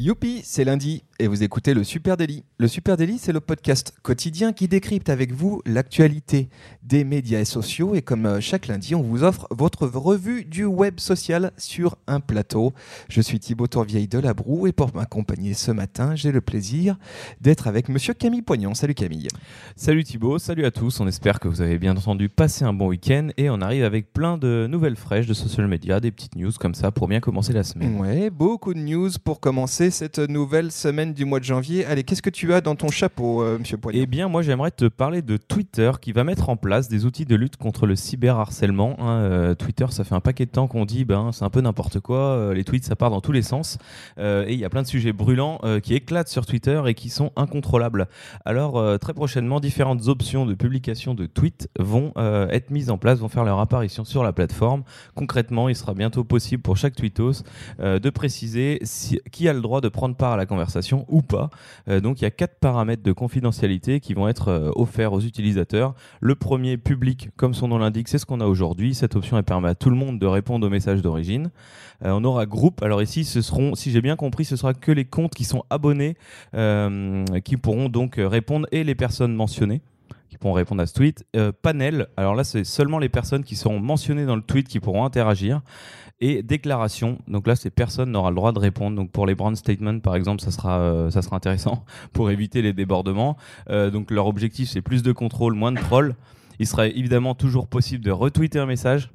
Youpi, c'est lundi et vous écoutez le Super Daily. Le Super Daily, c'est le podcast quotidien qui décrypte avec vous l'actualité des médias sociaux et comme euh, chaque lundi, on vous offre votre revue du web social sur un plateau. Je suis Thibaut Tourvieille de La Broue et pour m'accompagner ce matin, j'ai le plaisir d'être avec monsieur Camille Poignon. Salut Camille. Salut Thibaut, salut à tous. On espère que vous avez bien entendu passer un bon week-end et on arrive avec plein de nouvelles fraîches de social media, des petites news comme ça pour bien commencer la semaine. Ouais, beaucoup de news pour commencer cette nouvelle semaine du mois de janvier. Allez, qu'est-ce que tu as dans ton chapeau, euh, monsieur Poignon Eh bien, moi, j'aimerais te parler de Twitter qui va mettre en place des outils de lutte contre le cyberharcèlement. hein. Euh, Twitter, ça fait un paquet de temps qu'on dit, ben, c'est un peu n'importe quoi. euh, les tweets, ça part dans tous les sens. Et il y a plein de sujets brûlants qui éclatent sur Twitter et qui sont incontrôlables. Alors, très prochainement, différentes options de publication de tweets vont être mises en place, vont faire leur apparition sur la plateforme. Concrètement, il sera bientôt possible pour chaque tweetos de préciser qui a le droit de prendre part à la conversation ou pas. Euh, donc il y a quatre paramètres de confidentialité qui vont être euh, offerts aux utilisateurs. Le premier, public, comme son nom l'indique, c'est ce qu'on a aujourd'hui. Cette option permet à tout le monde de répondre aux messages d'origine. Euh, on aura groupe. Alors ici, ce seront, si j'ai bien compris, ce sera que les comptes qui sont abonnés qui pourront donc répondre et les personnes mentionnées qui pourront répondre à ce tweet. Euh, panel, alors là, c'est seulement les personnes qui seront mentionnées dans le tweet qui pourront interagir. Et déclaration, donc là, ces personnes n'auront le droit de répondre. Donc pour les brand statements, par exemple, ça sera, euh, ça sera intéressant pour éviter les débordements. Euh, donc leur objectif, c'est plus de contrôle, moins de trolls. Il sera évidemment toujours possible de retweeter un message.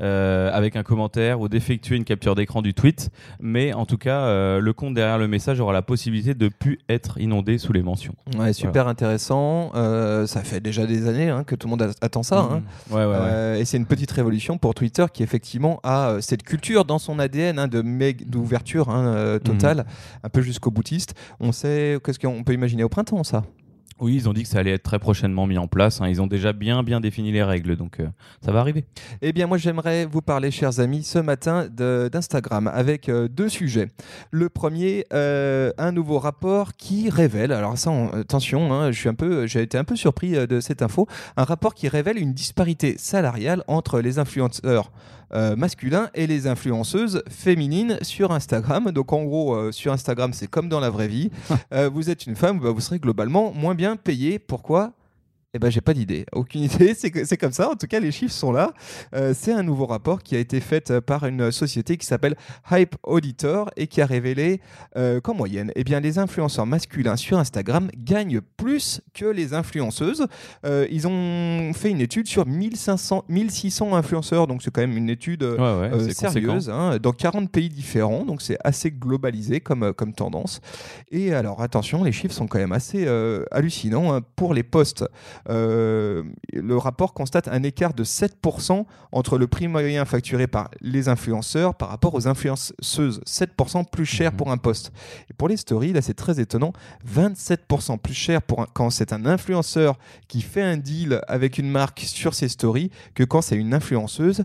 Euh, avec un commentaire ou d'effectuer une capture d'écran du tweet, mais en tout cas, euh, le compte derrière le message aura la possibilité de plus être inondé sous les mentions. Ouais, super intéressant. Euh, ça fait déjà des années hein, que tout le monde attend ça. hein. Ouais, ouais, ouais. Et c'est une petite révolution pour Twitter qui effectivement a cette culture dans son ADN hein, de d'ouverture euh, totale, un peu jusqu'au boutiste. On sait qu'est-ce qu'on peut imaginer au printemps ça? Oui, ils ont dit que ça allait être très prochainement mis en place. hein. Ils ont déjà bien bien défini les règles, donc euh, ça va arriver. Eh bien, moi, j'aimerais vous parler, chers amis, ce matin d'Instagram avec euh, deux sujets. Le premier, euh, un nouveau rapport qui révèle. Alors ça, on- attention, hein, j'ai été un peu surpris de cette info. Un rapport qui révèle une disparité salariale entre les influenceurs. Euh, masculins et les influenceuses féminines sur Instagram. Donc en gros, euh, sur Instagram, c'est comme dans la vraie vie. Euh, vous êtes une femme, bah, vous serez globalement moins bien payé. Pourquoi? Eh ben, j'ai pas d'idée. Aucune idée. C'est comme ça. En tout cas, les chiffres sont là. Euh, c'est un nouveau rapport qui a été fait euh, par une société qui s'appelle Hype Auditor et qui a révélé euh, qu'en moyenne, eh bien, les influenceurs masculins sur Instagram gagnent plus que les influenceuses. Euh, ils ont fait une étude sur 1500, 1600 influenceurs, donc c'est quand même une étude Ouais, ouais, sérieuse, hein, dans 40 pays différents, donc c'est assez globalisé comme, comme tendance. Et alors attention, les chiffres sont quand même assez hallucinants. hein. Pour les postes, euh, le rapport constate un écart de 7% entre le prix moyen facturé par les influenceurs par rapport aux influenceuses. 7% plus cher Mhm. pour un poste. Et pour les stories, là c'est très étonnant, 27% plus cher pour un- quand c'est un influenceur qui fait un deal avec une marque sur ses stories que quand c'est une influenceuse.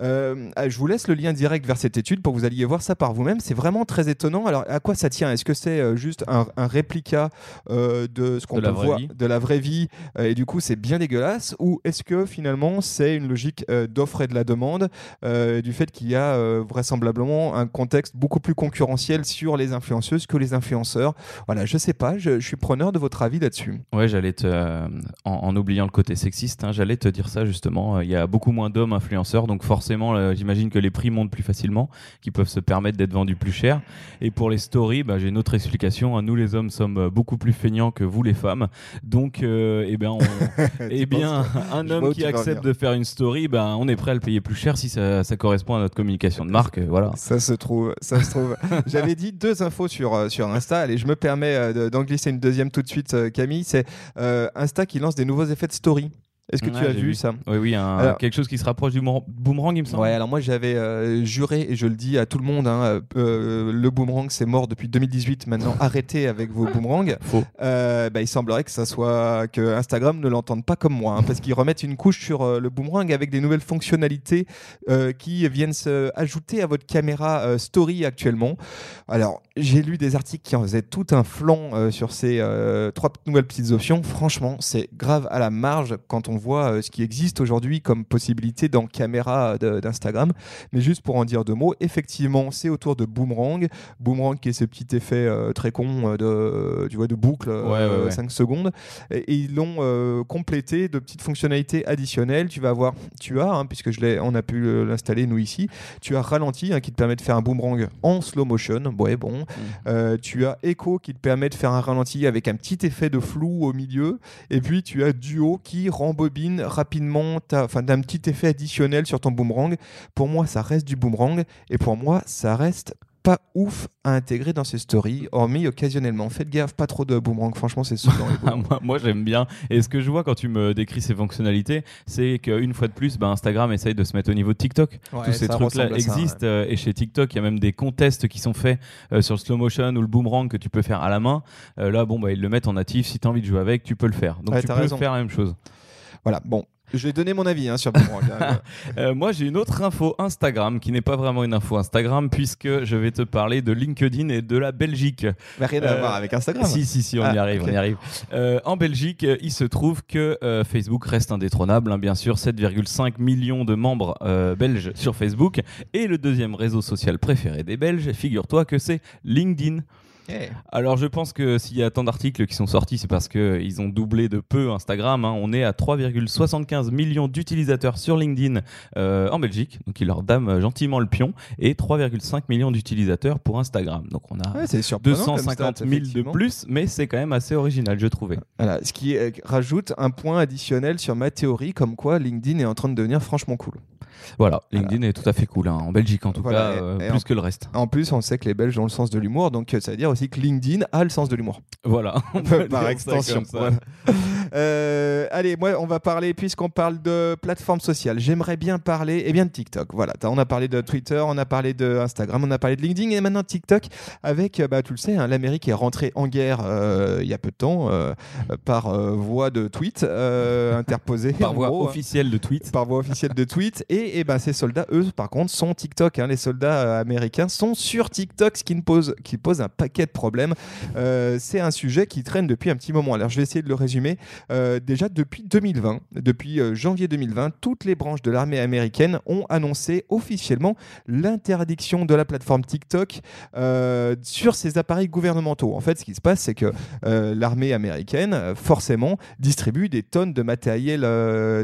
Euh, je vous laisse le lien direct vers cette étude pour que vous alliez voir ça par vous-même. C'est vraiment très étonnant. Alors, à quoi ça tient? Est-ce que c'est euh, juste un, un réplica euh, de ce qu'on peut voir vie? de la vraie vie et du coup c'est bien dégueulasse? Ou est-ce que finalement c'est une logique d'offre et de la demande du fait qu'il y a vraisemblablement un contexte beaucoup plus concurrentiel sur les influenceuses que les influenceurs? Voilà, je sais pas. Je, je suis preneur de votre avis là-dessus. Ouais, j'allais te, en, en oubliant le côté sexiste, hein, j'allais te dire ça justement. Il y a beaucoup moins d'hommes influenceurs, donc forcément, j'imagine que les prix montent plus facilement, qui peuvent se permettre d'être vendus plus cher. Et pour les stories, bah, j'ai une autre explication. hein. Nous, les hommes, sommes euh, beaucoup plus feignants que vous, les femmes. Donc, euh, eh bien, on- eh bien, un homme qui accepte de faire une story, ben, on est prêt à le payer plus cher si ça, ça correspond à notre communication de marque. euh, Voilà. Ça se trouve, ça se trouve. J'avais dit deux infos sur, euh, sur Insta. Allez, je me permets euh, de- d'en glisser une deuxième tout de suite, Camille. C'est Insta qui lance des nouveaux effets de story. Est-ce que tu as vu, vu. ça Oui, oui, un- Alors- quelque chose qui se rapproche du boomerang, il me semble. Ouais, alors moi j'avais euh, juré, et je le dis à tout le monde, hein, euh, le boomerang c'est mort depuis 2018, maintenant arrêtez avec vos boomerangs. Faux. Euh, bah, il semblerait que ça soit que Instagram ne l'entende pas comme moi, hein, parce qu'ils remettent une couche sur euh, le boomerang avec des nouvelles fonctionnalités euh, qui viennent se ajouter à votre caméra euh, story actuellement. Alors j'ai lu des articles qui en faisaient tout un flanc euh, sur ces euh, trois nouvelles petites options. Franchement, c'est grave à la marge quand on voit euh, ce qui existe aujourd'hui comme possibilité dans caméra de- d'Instagram. Mais juste pour en dire deux mots, effectivement, c'est autour de Boomerang. Boomerang qui est ce petit effet euh, très con euh, de, tu vois, de boucle, euh, Ouais, ouais, ouais. 5 secondes. Et, et ils l'ont euh, complété de petites fonctionnalités additionnelles. Tu vas avoir, tu as, hein, puisque je on a pu euh, l'installer nous ici, tu as ralenti hein, qui te permet de faire un boomerang en slow motion. Ouais, bon. Euh, tu as Echo qui te permet de faire un ralenti avec un petit effet de flou au milieu. Et puis tu as Duo qui rapidement, enfin d'un petit effet additionnel sur ton boomerang. Pour moi, ça reste du boomerang. Et pour moi, ça reste pas ouf à intégrer dans ces stories, hormis occasionnellement. Faites gaffe, pas trop de boomerang. Franchement, c'est boomerangs. moi, moi, j'aime bien. Et ce que je vois quand tu me décris ces fonctionnalités, c'est qu'une fois de plus, bah, Instagram essaye de se mettre au niveau de TikTok. Ouais, Tous ces trucs-là ça, existent. euh, et chez TikTok, il y a même des contests qui sont faits euh, sur le slow motion ou le boomerang que tu peux faire à la main. Euh, là, bon, bah, ils le mettent en natif. Si tu as envie de jouer avec, tu peux le faire. Donc Ouais, tu peux raison. faire la même chose. Voilà, bon. Je vais donner mon avis hein, sur boomerang. hein. Euh, moi, j'ai une autre info Instagram qui n'est pas vraiment une info Instagram puisque je vais te parler de LinkedIn et de la Belgique. Mais rien à Euh, voir avec Instagram. Si, si, si, on Ah, y arrive, ok. on y arrive. Euh, en Belgique, euh, il se trouve que Facebook reste indétrônable, hein, bien sûr, 7,5 millions de membres belges sur Facebook. Et le deuxième réseau social préféré des Belges, figure-toi que c'est LinkedIn. Alors je pense que s'il y a tant d'articles qui sont sortis, c'est parce qu'ils ont doublé de peu Instagram. hein. On est à 3,75 millions d'utilisateurs sur LinkedIn euh, en Belgique, donc ils leur dament gentiment le pion, et 3,5 millions d'utilisateurs pour Instagram. Donc on a Ouais, c'est surprenant comme 250 stat, 000 de plus, mais c'est quand même assez original, je trouvais. Voilà, ce qui euh, rajoute un point additionnel sur ma théorie, comme quoi LinkedIn est en train de devenir franchement cool. Voilà, LinkedIn est tout à fait cool, hein, en Belgique en tout Voilà, cas, et- euh, et plus en- que le reste. En plus, on sait que les Belges ont le sens de l'humour, donc euh, ça que LinkedIn a le sens de l'humour. Voilà, on peut Par extension. voilà. Euh, allez, moi, on va parler, puisqu'on parle de plateformes sociales, j'aimerais bien parler eh bien, de TikTok. Voilà, on a parlé de Twitter, on a parlé de Instagram, on a parlé de LinkedIn, et maintenant TikTok, avec, euh, bah, tu le sais, hein, l'Amérique est rentrée en guerre euh, il y a peu de temps, euh, par euh, voie de tweet euh, interposée. Par voie gros, hein officielle de tweet. par voie officielle de tweet. Et, et ben, ces soldats, eux, par contre, sont TikTok. hein. Les soldats américains sont sur TikTok, ce qui, ne pose, qui pose un paquet de problèmes. Euh, c'est un sujet qui traîne depuis un petit moment. Alors, je vais essayer de le résumer. Euh, déjà, depuis 2020, depuis euh, janvier 2020, toutes les branches de l'armée américaine ont annoncé officiellement l'interdiction de la plateforme TikTok euh, sur ces appareils gouvernementaux. En fait, ce qui se passe, c'est que euh, l'armée américaine, forcément, distribue des tonnes de matériel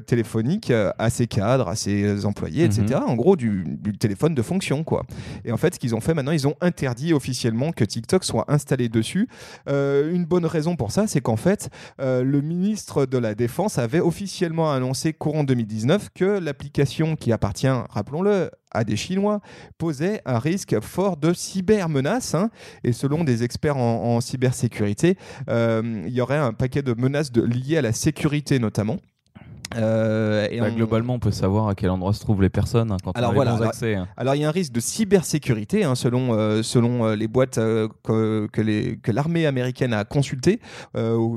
téléphonique à ses cadres, à ses employés, etc. En gros, du, du téléphone de fonction, quoi. Et en fait, ce qu'ils ont fait maintenant, ils ont interdit officiellement que TikTok soit installé dessus. Une bonne raison pour ça, c'est qu'en fait, le ministre de la Défense avait officiellement annoncé courant 2019 que l'application qui appartient, rappelons-le, à des Chinois posait un risque fort de cybermenaces. hein. Et selon des experts en, cybersécurité, euh, il y aurait un paquet de menaces liées à la sécurité notamment. Euh, et Bah, on- Globalement, on peut savoir à quel endroit se trouvent les personnes hein, quand Alors on a voilà, les bons accès. hein. Alors il y a un risque de cybersécurité hein, selon, euh, selon euh, les boîtes euh, que, que les- que l'armée américaine a consultées,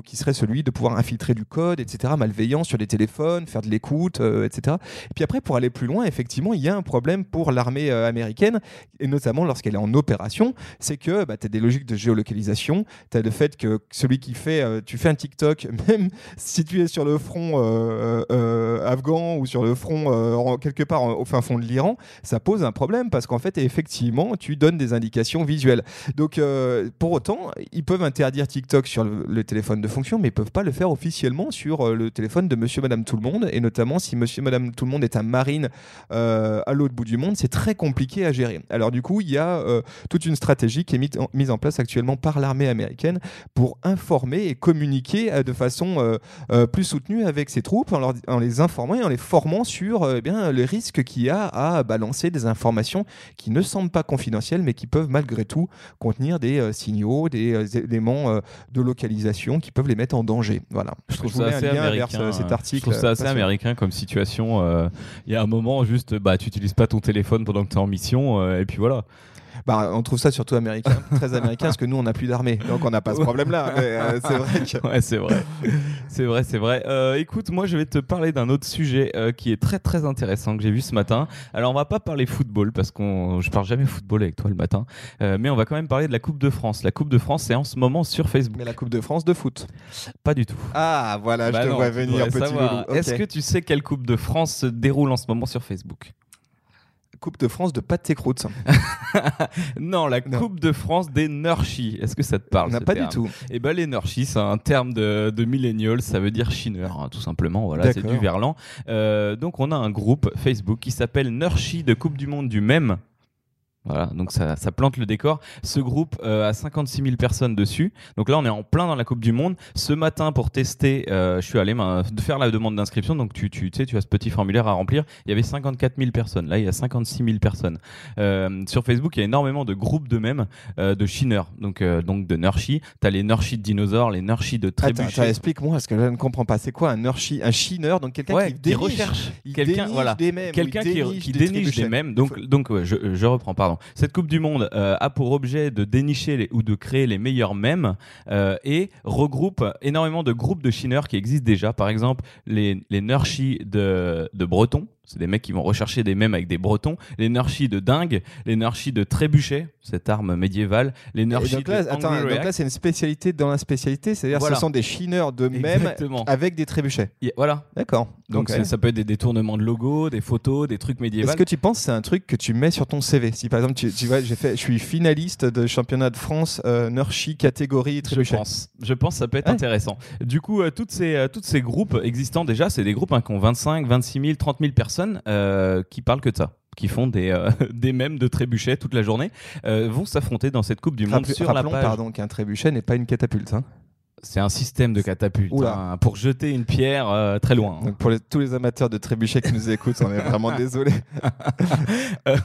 qui serait celui de pouvoir infiltrer du code, etc., malveillant sur les téléphones, faire de l'écoute, etc. Et puis après, pour aller plus loin, effectivement, il y a un problème pour l'armée américaine, et notamment lorsqu'elle est en opération, c'est que bah, tu as des logiques de géolocalisation, tu as le fait que celui qui fait, tu fais un TikTok, même si tu es sur le front afghan ou sur le front euh, quelque part au fin fond de l'Iran, ça pose un problème parce qu'en fait, effectivement, tu donnes des indications visuelles. Donc, euh, pour autant, ils peuvent interdire TikTok sur le, téléphone de fonction, mais ils peuvent pas le faire officiellement sur euh, le téléphone de Monsieur, Madame, tout le monde. Et notamment, si Monsieur, Madame, tout le monde est un marine euh, à l'autre bout du monde, c'est très compliqué à gérer. Alors, du coup, il y a euh, toute une stratégie qui est mise en, place actuellement par l'armée américaine pour informer et communiquer euh, de façon euh, euh, plus soutenue avec ses troupes en leur en les informant et en les formant sur euh, eh bien, le risque qu'il y a à balancer des informations qui ne semblent pas confidentielles, mais qui peuvent malgré tout contenir des euh, signaux, des euh, éléments euh, de localisation qui peuvent les mettre en danger. Voilà. Je trouve vous ça assez vers américain. ce- cet article. Je trouve ça assez américain comme situation. Il y a un moment, juste, bah, tu utilises pas ton téléphone pendant que tu es en mission, et puis voilà. Bah, on trouve ça surtout américain, très américain, parce que nous, on n'a plus d'armée. Donc, on n'a pas ce problème-là. Euh, c'est vrai que. Ouais, c'est vrai. c'est vrai, c'est vrai. Euh, écoute, moi, je vais te parler d'un autre sujet euh, qui est très, très intéressant que j'ai vu ce matin. Alors, on va pas parler football parce qu'on, je parle jamais football avec toi le matin, mais on va quand même parler de la Coupe de France. La Coupe de France, c'est en ce moment sur Facebook. Mais la Coupe de France de foot. Pas du tout. Ah, voilà, Bah je te non, vois venir, petit savoir. loulou. Ok. Est-ce que tu sais quelle Coupe de France se déroule en ce moment sur Facebook? Coupe de France de pâte croûte. Non, la Non. Coupe de France des Nurchis. Est-ce que ça te parle On n'a ce pas terme du tout. Eh ben les Nurchis, c'est un terme de, de millennials, ça veut dire chineur, hein, tout simplement. Voilà, c'est du verlan. Euh, donc on a un groupe Facebook qui s'appelle Nurchis de Coupe du Monde du même. Voilà, donc ça, ça plante le décor. Ce groupe euh, a 56 000 personnes dessus. Donc là, on est en plein dans la Coupe du Monde. Ce matin, pour tester, euh, je suis allé ben, de faire la demande d'inscription. Donc tu, tu, tu sais, tu as ce petit formulaire à remplir. Il y avait 54 000 personnes. Là, il y a 56 000 personnes. Euh, sur Facebook, il y a énormément de groupes de mêmes, de chineurs. Donc, donc de Nurchis. Tu as les Nurchis de dinosaures, les Nurchis de trébuchets. explique-moi, parce que je ne comprends pas. C'est quoi un nurchi, un chineur Donc quelqu'un Ouais, qui, qui recherche quelqu'un, voilà, des Quelqu'un qui, déniche qui des déniche trébuchets. des mèmes. Donc, donc ouais, je, je reprends, Cette Coupe du Monde euh, a pour objet de dénicher ou de créer les meilleurs mèmes euh, et regroupe énormément de groupes de chineurs qui existent déjà. Par exemple, les, les de Breton. C'est des mecs qui vont rechercher des mèmes avec des Bretons. Les Nurchis de Dingue. Les Nurchis de Trébuchet, cette arme médiévale. Là, de attends, Angry donc là, c'est une spécialité dans la spécialité, c'est-à-dire Voilà. ce sont des chineurs de mèmes avec des trébuchets. Voilà. D'accord. Donc ça peut être des détournements de logos, des photos, des trucs médiévaux. Est-ce que tu penses que c'est un truc que tu mets sur ton CV Si par exemple, tu, tu vois, j'ai fait, je suis finaliste de championnat de France euh, catégorie Je trébuchet. pense. Je pense que ça peut être Ouais. intéressant. Du coup, euh, toutes ces, euh, toutes ces groupes existants déjà, c'est des groupes hein, qui ont 25, 26 000, 30 000 personnes euh, qui parlent que de ça qui font des, euh, des mèmes de trébuchets toute la journée, euh, vont s'affronter dans cette Coupe du Monde Rappelons- sur la page. pardon, qu'un trébuchet n'est pas une catapulte. hein. C'est un système de catapulte hein, pour jeter une pierre euh, très loin. hein. Donc pour les- tous les amateurs de trébuchets qui nous écoutent, on est vraiment désolé. Euh,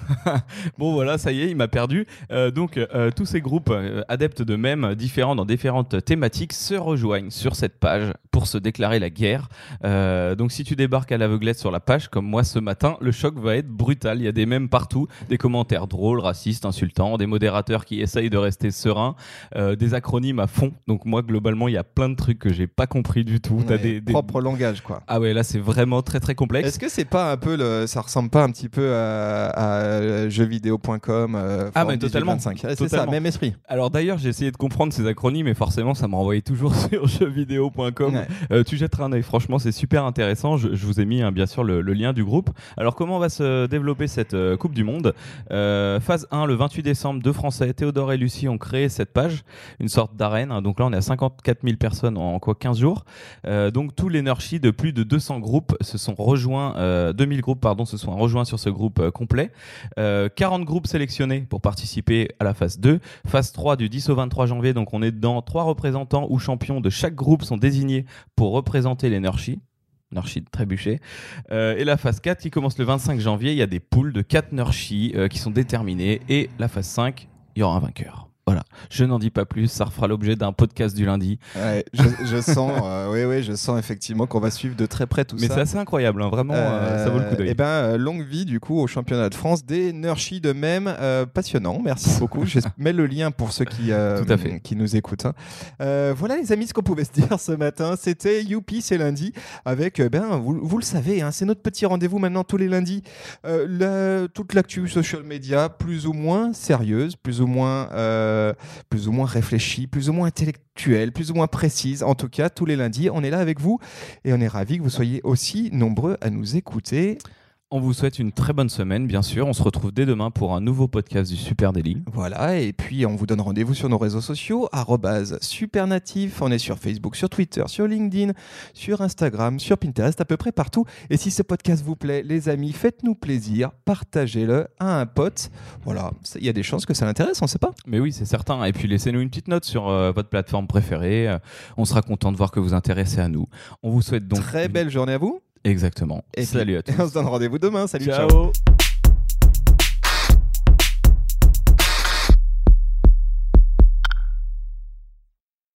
bon voilà, ça y est, il m'a perdu. Euh, donc euh, tous ces groupes adeptes de mèmes différents dans différentes thématiques se rejoignent sur cette page pour se déclarer la guerre. Donc si tu débarques à l'aveuglette sur la page, comme moi ce matin, le choc va être brutal. Il y a des mèmes partout, des commentaires drôles, racistes, insultants, des modérateurs qui essayent de rester sereins, des acronymes à fond. Donc moi globalement, il y a plein de trucs que j'ai pas compris du tout. T'as des, des- Propre langage, quoi. Ah ouais, là c'est vraiment très très complexe. Est-ce que c'est pas un peu le, ça ressemble pas un petit peu à, à jeuxvideo.com euh, Ah, mais totalement. 18-25? C'est ça, même esprit. Alors d'ailleurs, j'ai essayé de comprendre ces acronymes, mais forcément, ça m'a renvoyé toujours sur jeuxvideo.com. Ouais. Euh, tu jetteras un œil, franchement, c'est super intéressant. Je, je vous ai mis hein, bien sûr le, le lien du groupe. Alors, comment va se développer cette euh, Coupe du Monde? Euh, Phase 1, le 28 décembre, deux Français, Théodore et Lucie, ont créé cette page, une sorte d'arène. hein. Donc là, on est à 54 000 personnes en, quoi 15 jours. Euh, donc tous les Nurchis de plus de 200 groupes se sont rejoints, euh, 2000 groupes pardon, se sont rejoints sur ce groupe euh, complet. Euh, 40 groupes sélectionnés pour participer à la phase 2. Phase 3 du 10 au 23 janvier, donc on est dedans. Trois représentants ou champions de chaque groupe sont désignés pour représenter. Nurchis de Trébuchet. Euh, et la phase 4 qui commence le 25 janvier, il y a des poules de 4 Nurchis euh, qui sont déterminés. Et la phase 5, il y aura un vainqueur. Voilà, je n'en dis pas plus, ça refera l'objet d'un podcast du lundi. Ouais, je, je sens, euh, oui, oui, je sens effectivement qu'on va suivre de très près tout Mais ça. c'est assez incroyable, hein, vraiment, euh, ça vaut le coup d'œil. Et ben, euh, longue vie du coup au championnat de France des Nurchis de même euh, passionnant. Merci beaucoup. Je mets le lien pour ceux qui Tout à fait. qui nous écoutent. hein. Voilà les amis, ce qu'on pouvait se dire ce matin, c'était Youpi, c'est lundi avec ben vous, vous le savez, hein, c'est notre petit rendez-vous maintenant tous les lundis. La- toute l'actu social media, plus ou moins sérieuse, plus ou moins euh, plus ou moins réfléchie, plus ou moins intellectuelle, plus ou moins précise. En tout cas, tous les lundis, on est là avec vous et on est ravis que vous soyez aussi nombreux à nous écouter. On vous souhaite une très bonne semaine, bien sûr. On se retrouve dès demain pour un nouveau podcast du Super Daily. Voilà, et puis on vous donne rendez-vous sur nos réseaux sociaux, supernatif, on est sur Facebook, sur Twitter, sur LinkedIn, sur Instagram, sur Pinterest, à peu près partout. Et si ce podcast vous plaît, les amis, faites-nous plaisir, partagez-le à un pote. Voilà, il y a des chances que ça l'intéresse, on ne sait pas. Mais oui, c'est certain. Et puis laissez-nous une petite note sur euh, votre plateforme préférée. Euh, on sera content de voir que vous intéressez à nous. On vous souhaite donc Très belle journée à vous. Exactement. Et Salut à tous. On se donne rendez-vous demain. Salut, ciao. ciao.